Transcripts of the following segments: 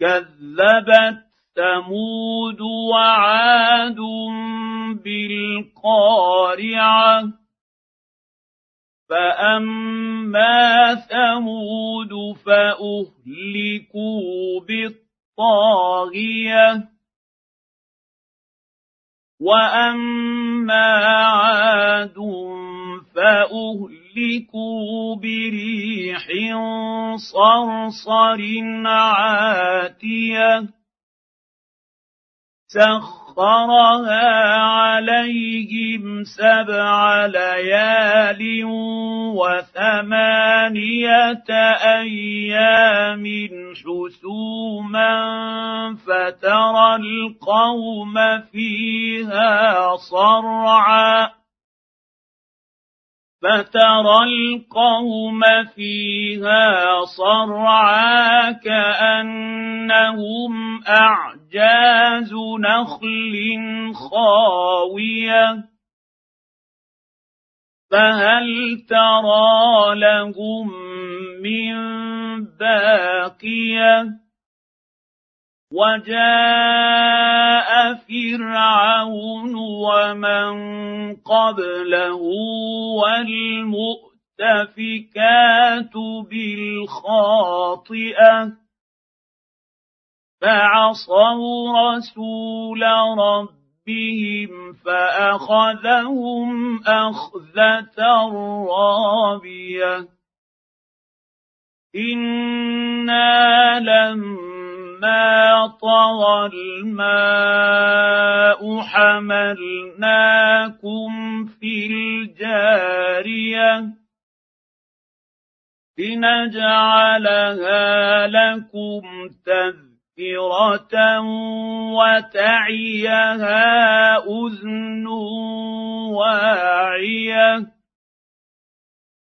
كذبت ثمود وعاد بالقارعة. فأما ثمود فأهلكوا بالطاغية. وأما عاد فأهلكوا بريح صرصر عاتية. سخرها عليهم سبع ليال وثمانية أيام حسوما فترى القوم فيها صرعا. فترى القوم فيها صرعا كأنهم أعجاز نخل خاوية. فهل ترى لهم من باقية؟ وجاء فرعون ومن قبله والمؤتفكات بالخاطئة فعصوا رسول ربهم فأخذهم أخذة رابية. إنا لما فلما طغى الماء حملناكم في الجارية لنجعلها لكم تذكرة وتعيها أذن واعية.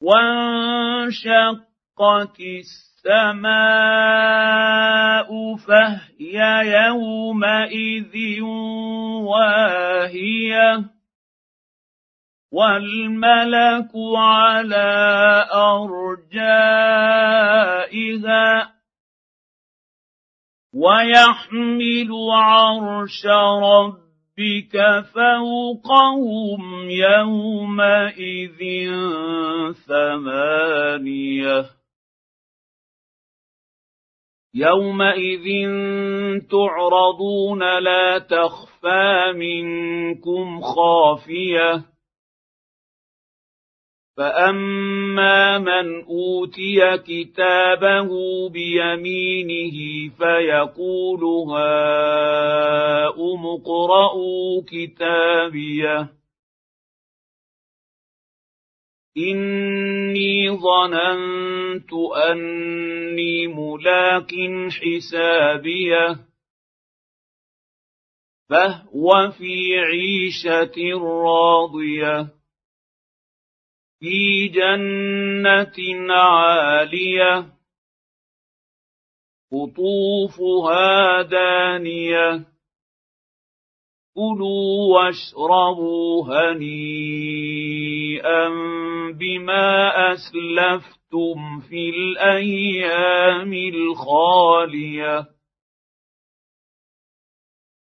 وانشقت السماء فهي يومئذ واهية. والملك على أرجائها ويحمل عرش ربك فوقهم يومئذ ثمانية. يومئذ تعرضون لا تخفى منكم خافية. فاما من اوتي كتابه بيمينه فيقول هاؤم اقرءوا كتابيه اني ظننت اني ملاق حسابيه فهو في عيشه راضيه في جنة عالية قطوفها دانية. كلوا واشربوا هنيئا بما أسلفتم في الأيام الخالية.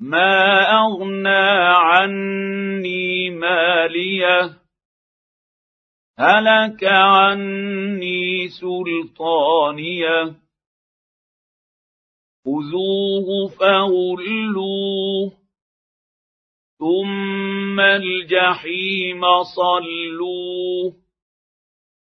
ما أغنى عني مالية هلك عني سلطانية. خذوه فغلوه ثم الجحيم صلوه.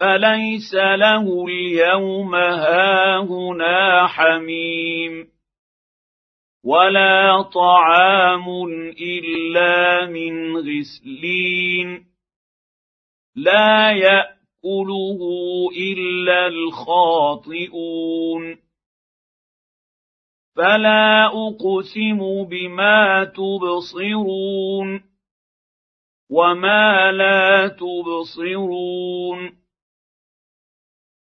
فليس له اليوم هاهنا حميم ولا طعام الا من غسلين لا ياكله الا الخاطئون فلا اقسم بما تبصرون وما لا تبصرون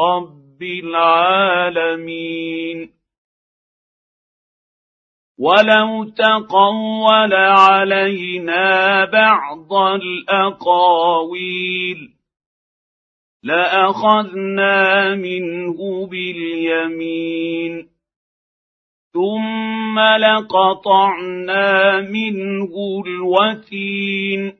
رب العالمين. ولو تقول علينا بعض الأقاويل لأخذنا منه باليمين. ثم لقطعنا منه الوتين.